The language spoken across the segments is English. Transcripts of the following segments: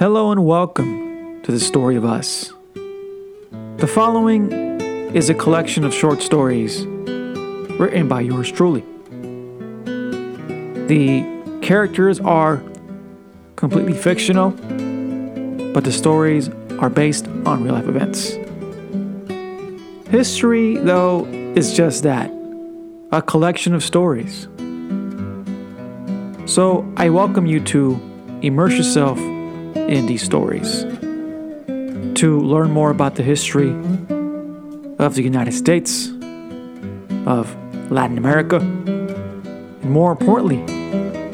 Hello and welcome to the story of us. The following is a collection of short stories written by yours truly. The characters are completely fictional, but the stories are based on real life events. History, though, is just that a collection of stories. So I welcome you to immerse yourself in these stories, to learn more about the history of the United States, of Latin America, and more importantly,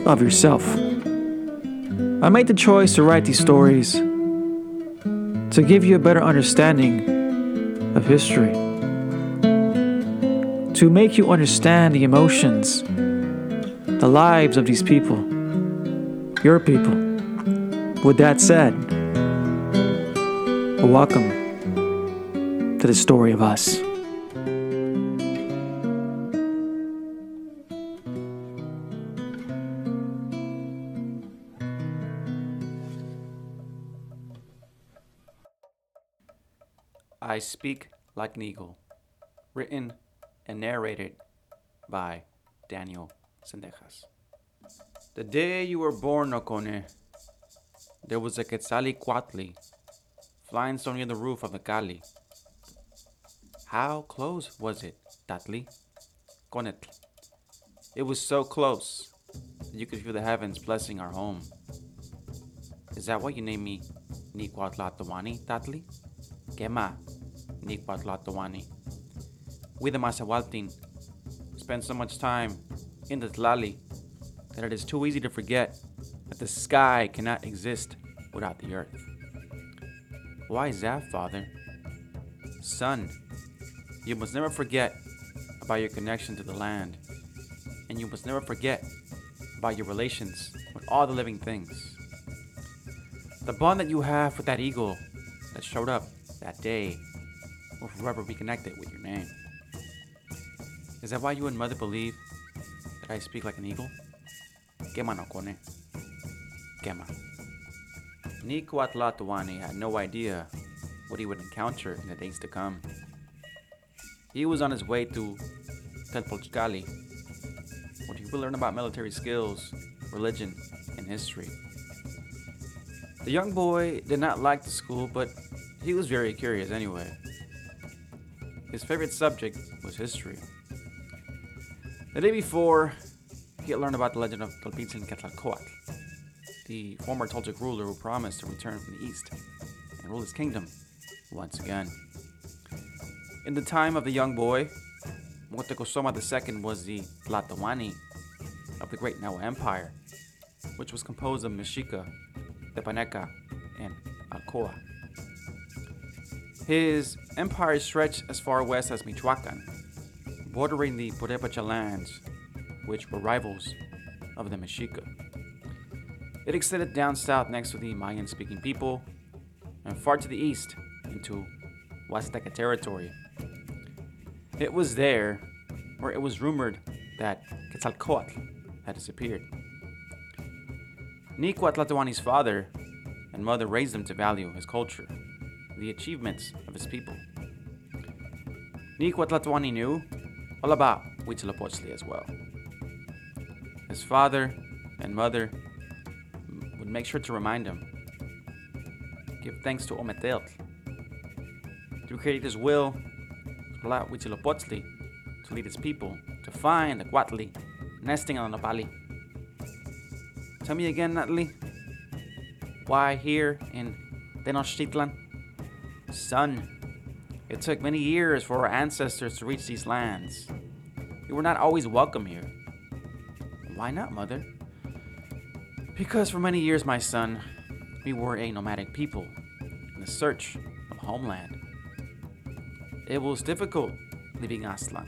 of yourself. I made the choice to write these stories to give you a better understanding of history, to make you understand the emotions, the lives of these people, your people. With that said, welcome to the story of us. I Speak Like an Eagle. Written and narrated by Daniel Sendejas. The day you were born, Nocone, there was a Quetzalicoatli flying so near the roof of the Cali. How close was it, Tatli? Conetl. It was so close that you could feel the heavens blessing our home. Is that why you named me Nicuauhtlatoani, Tatli? Kema, Nicuauhtlatoani. We the Masahualtin spend so much time in the Tlali that it is too easy to forget that the sky cannot exist without the earth. Why is that, Father? Son, you must never forget about your connection to the land, and you must never forget about your relations with all the living things. The bond that you have with that eagle that showed up that day will forever be connected with your name. Is that why you and mother believe that I speak like an eagle? Quema no cone. Quema. Nicuauhtlatoani had no idea what he would encounter in the days to come. He was on his way to Telpochcali, where he would learn about military skills, religion, and history. The young boy did not like the school, but he was very curious anyway. His favorite subject was history. The day before, he had learned about the legend of Topiltzin Quetzalcoatl, the former Toltec ruler who promised to return from the east and rule his kingdom once again. In the time of the young boy, Moctezuma II was the Tlatoani of the great Nahua Empire, which was composed of Mexica, Tepaneca, and Acolhua. His empire stretched as far west as Michoacan, bordering the Purepecha lands, which were rivals of the Mexica. It extended down south next to the Mayan speaking people, and far to the east into Huasteca territory. It was there where it was rumored that Quetzalcoatl had disappeared. Nicuauhtlatoani's father and mother raised him to value his culture, the achievements of his people. Nicuauhtlatoani knew all about Huitzilopochtli as well. His father and mother would make sure to remind him. Give thanks to Ometeotl. Create his will, allow Huitzilopochtli to lead his people to find the Cuatli nesting on the Nopali. Tell me again, Nantli. Why here in Tenochtitlan? Son, it took many years for our ancestors to reach these lands. We were not always welcome here. Why not, Mother? Because for many years, my son, we were a nomadic people in the search of homeland. It was difficult leaving Aztlan.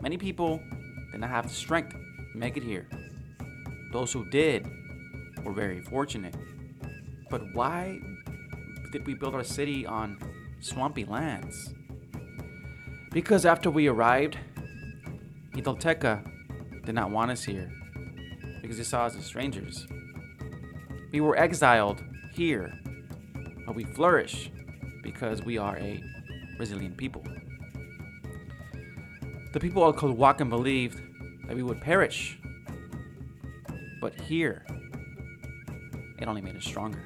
Many people did not have the strength to make it here. Those who did were very fortunate. But why did we build our city on swampy lands? Because after we arrived, Italteca did not want us here because they saw us as strangers. We were exiled here, but we flourish because we are a resilient people. The people of Culhuacan believed that we would perish, but here, it only made us stronger.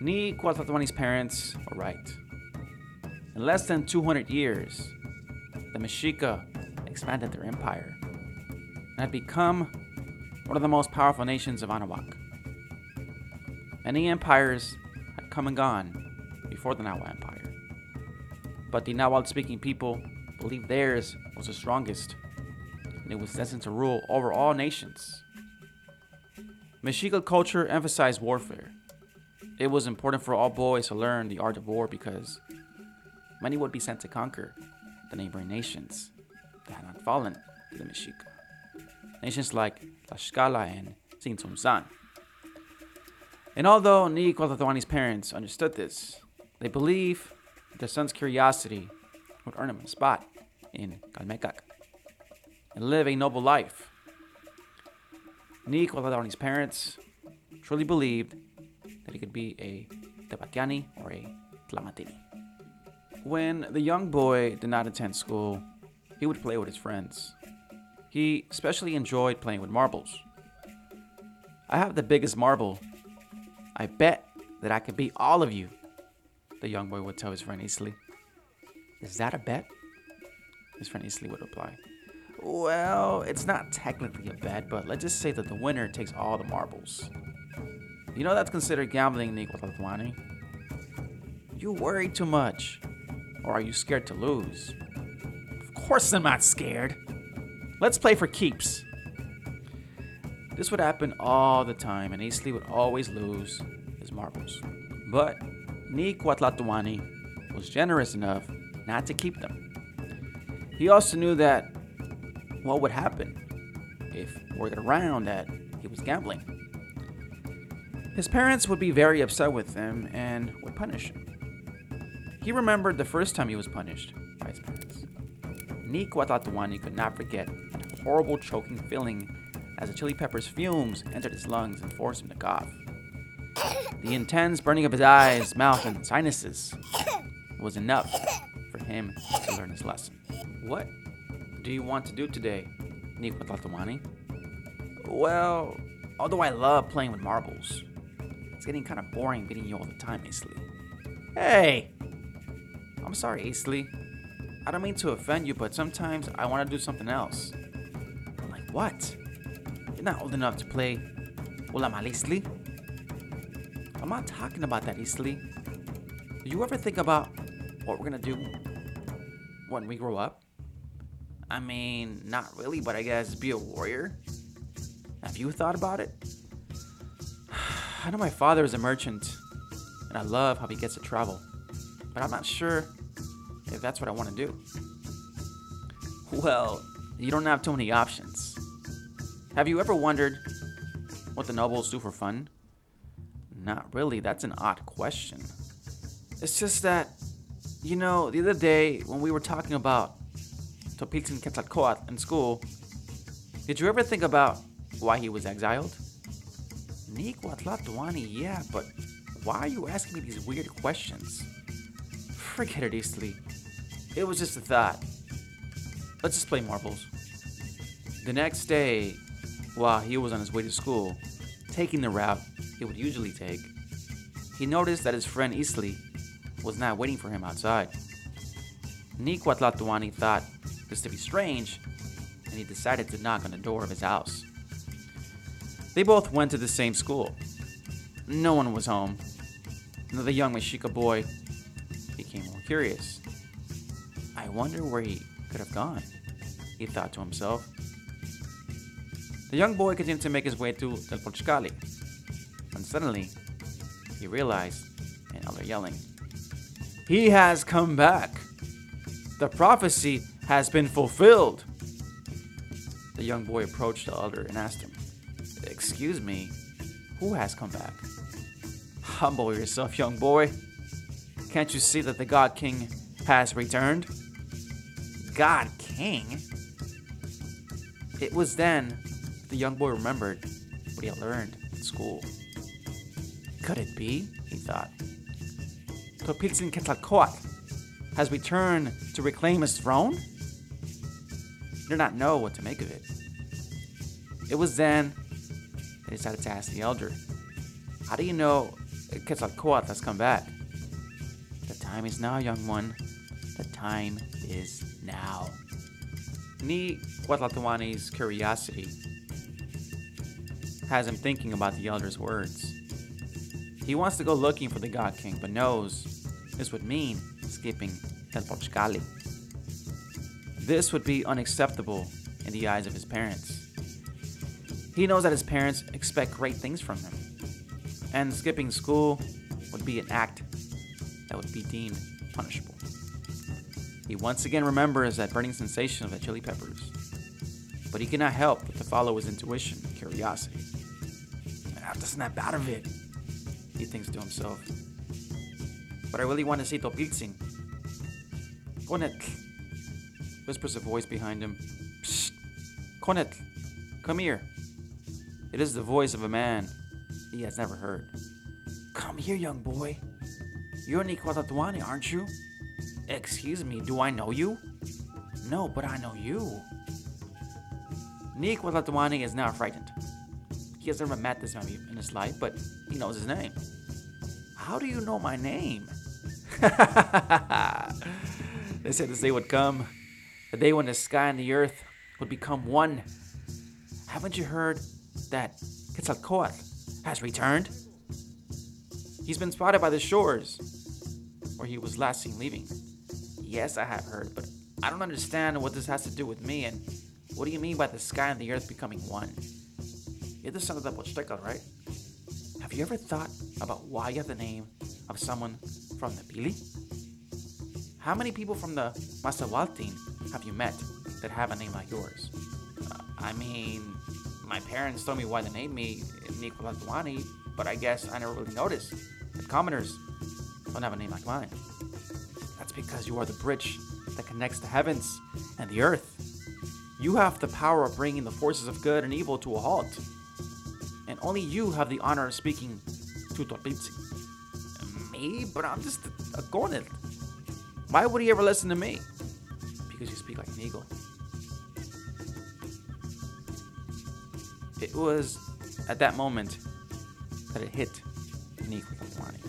Ni Cuauhtlatoani's parents were right. In less than 200 years, the Mexica expanded their empire had become one of the most powerful nations of Anahuac. Many empires had come and gone before the Nahua Empire, but the Nahuatl speaking people believed theirs was the strongest, and it was destined to rule over all nations. Mexica culture emphasized warfare. It was important for all boys to learn the art of war because many would be sent to conquer the neighboring nations that had not fallen to the Mexica. Nations like Tlaxcala and Tzintzuntzan. And although Ni parents understood this, they believe their son's curiosity would earn him a spot in Calmecac and live a noble life. Ni parents truly believed that he could be a Tepaquiani or a Tlamatini. When the young boy did not attend school, he would play with his friends. He especially enjoyed playing with marbles. I have the biggest marble. I bet that I can beat all of you, the young boy would tell his friend Isli. Is that a bet? His friend Isli would reply. Well, it's not technically a bet, but let's just say that the winner takes all the marbles. You know that's considered gambling, Ni Cuauhtlatoani. You worry too much. Or are you scared to lose? Of course I'm not scared. Let's play for keeps. This would happen all the time, and Isli would always lose his marbles. But Ni Cuauhtlatoani was generous enough not to keep them. He also knew that what would happen if word got around that he was gambling. His parents would be very upset with him and would punish him. He remembered the first time he was punished. Ni Cuauhtlatoani could not forget the horrible choking feeling as the chili pepper's fumes entered his lungs and forced him to cough. The intense burning of his eyes, mouth, and sinuses was enough for him to learn his lesson. What do you want to do today, Ni Cuauhtlatoani? Well, although I love playing with marbles, it's getting kind of boring beating you all the time, Isli. Hey! I'm sorry, Isli. I don't mean to offend you, but sometimes I want to do something else. I'm like, what? You're not old enough to play Isli? I'm not talking about that, Isli. Do you ever think about what we're gonna do when we grow up? I mean, not really, but I guess be a warrior. Have you thought about it? I know my father is a merchant, and I love how he gets to travel, but I'm not sure if that's what I want to do. Well, you don't have too many options. Have you ever wondered what the nobles do for fun? Not really, that's an odd question. It's just that, you know, the other day when we were talking about Topiltzin Quetzalcoatl in school, did you ever think about why he was exiled? Ni Cuauhtlatoani, yeah, but why are you asking me these weird questions? Forget it, Isli. It was just a thought. Let's just play marbles. The next day, while he was on his way to school, taking the route he would usually take, he noticed that his friend Isli was not waiting for him outside. Ni thought this to be strange, and he decided to knock on the door of his house. They both went to the same school. No one was home. The young Mexica boy became more curious. Wonder where he could have gone, he thought to himself. The young boy continued to make his way to Telpochcali, when suddenly he realized an elder yelling, He has come back! The prophecy has been fulfilled! The young boy approached the elder and asked him, Excuse me, who has come back? Humble yourself, young boy. Can't you see that the God King has returned? God King? It was then the young boy remembered what he had learned in school. could it be? He thought. Topiltzin Quetzalcoatl has returned to reclaim his throne? He did not know what to make of it. It was then they decided to ask the elder, How do you know Quetzalcoatl has come back? The time is now, young one. The time is now. Ni Cuauhtlatoani's curiosity has him thinking about the elder's words. He wants to go looking for the God King, but knows this would mean skipping Telpochcali. This would be unacceptable in the eyes of his parents. He knows that his parents expect great things from him, and skipping school would be an act that would be deemed punishable. He once again remembers that burning sensation of the chili peppers, but he cannot help but to follow his intuition and curiosity. I have to snap out of it, he thinks to himself. But I really want to see Topiltzin. Conetl, whispers a voice behind him. Psst, Conetl, come here. It is the voice of a man he has never heard. Come here, young boy. You're Nicuauhtlatoani, aren't you? Excuse me, do I know you? No, but I know you. Nicuauhtlatoani is now frightened. He has never met this man in his life, but he knows his name. How do you know my name? they said this day would come, the day when the sky and the earth would become one. Haven't you heard that Quetzalcoatl has returned? He's been spotted by the shores where he was last seen leaving. Yes, I have heard, but I don't understand what this has to do with me and what do you mean by the sky and the earth becoming one? You're the son of the Pochtecatl, right? Have you ever thought about why you have the name of someone from the Pili? How many people from the Masahualtin have you met that have a name like yours? Uh, I mean, my parents told me why they named me Nicuauhtlatoani, but I guess I never really noticed that commoners don't have a name like mine. That's because you are the bridge that connects the heavens and the earth. You have the power of bringing the forces of good and evil to a halt. And only you have the honor of speaking to Topiltzin. Me? But I'm just a, Gornit. Why would he ever listen to me? Because you speak like an eagle. It was at that moment that it hit Nico Tatlani.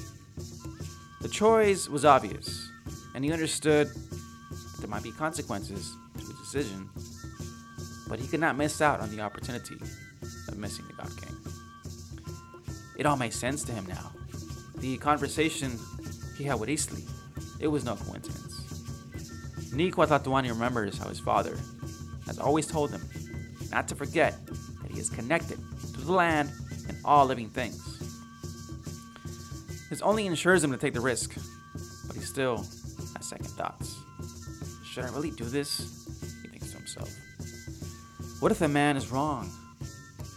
The choice was obvious, and he understood there might be consequences to his decision, but he could not miss out on the opportunity of missing the God King. It all made sense to him now. The conversation he had with Isli, it was no coincidence. Nico Tatuani remembers how his father has always told him not to forget that he is connected to the land and all living things. This only ensures him to take the risk, but he still has second thoughts. Should I really do this? He thinks to himself. What if the man is wrong?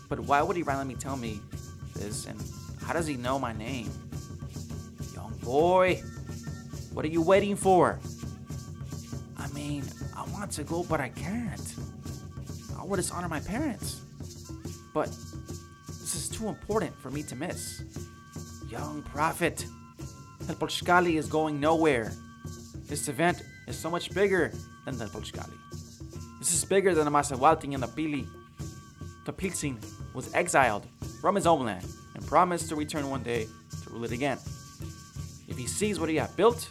But why would he randomly tell me this, and how does he know my name? Young boy, what are you waiting for? I mean, I want to go, but I can't. I would dishonor my parents. But this is too important for me to miss. Young prophet, Telpochcali is going nowhere. This event is so much bigger than the Telpochcali. This is bigger than the Masahualtin and the Pili. Topiltzin was exiled from his homeland and promised to return one day to rule it again. If he sees what he has built,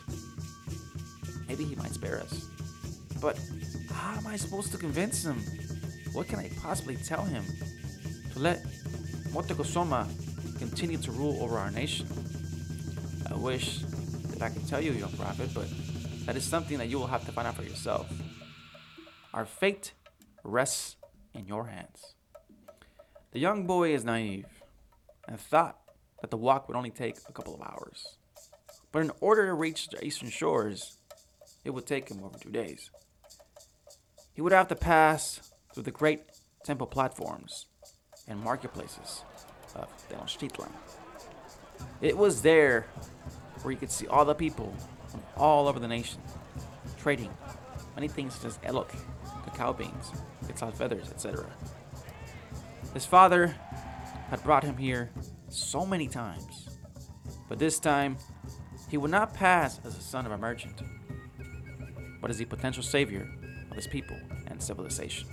maybe he might spare us. But how am I supposed to convince him? What can I possibly tell him to let Moctezuma continue to rule over our nation? I wish that I could tell you, young prophet, but that is something that you will have to find out for yourself. Our fate rests in your hands. The young boy is naive and thought that the walk would only take a couple of hours. But in order to reach the eastern shores, it would take him over two days. He would have to pass through the great temple platforms and marketplaces of Tenochtitlan. It was there where you could see all the people all over the nation trading many things such eh, as elok, cacao beans, quetzal feathers, etc. His father had brought him here so many times, But this time, he would not pass as the son of a merchant, but as the potential savior of his people and civilization.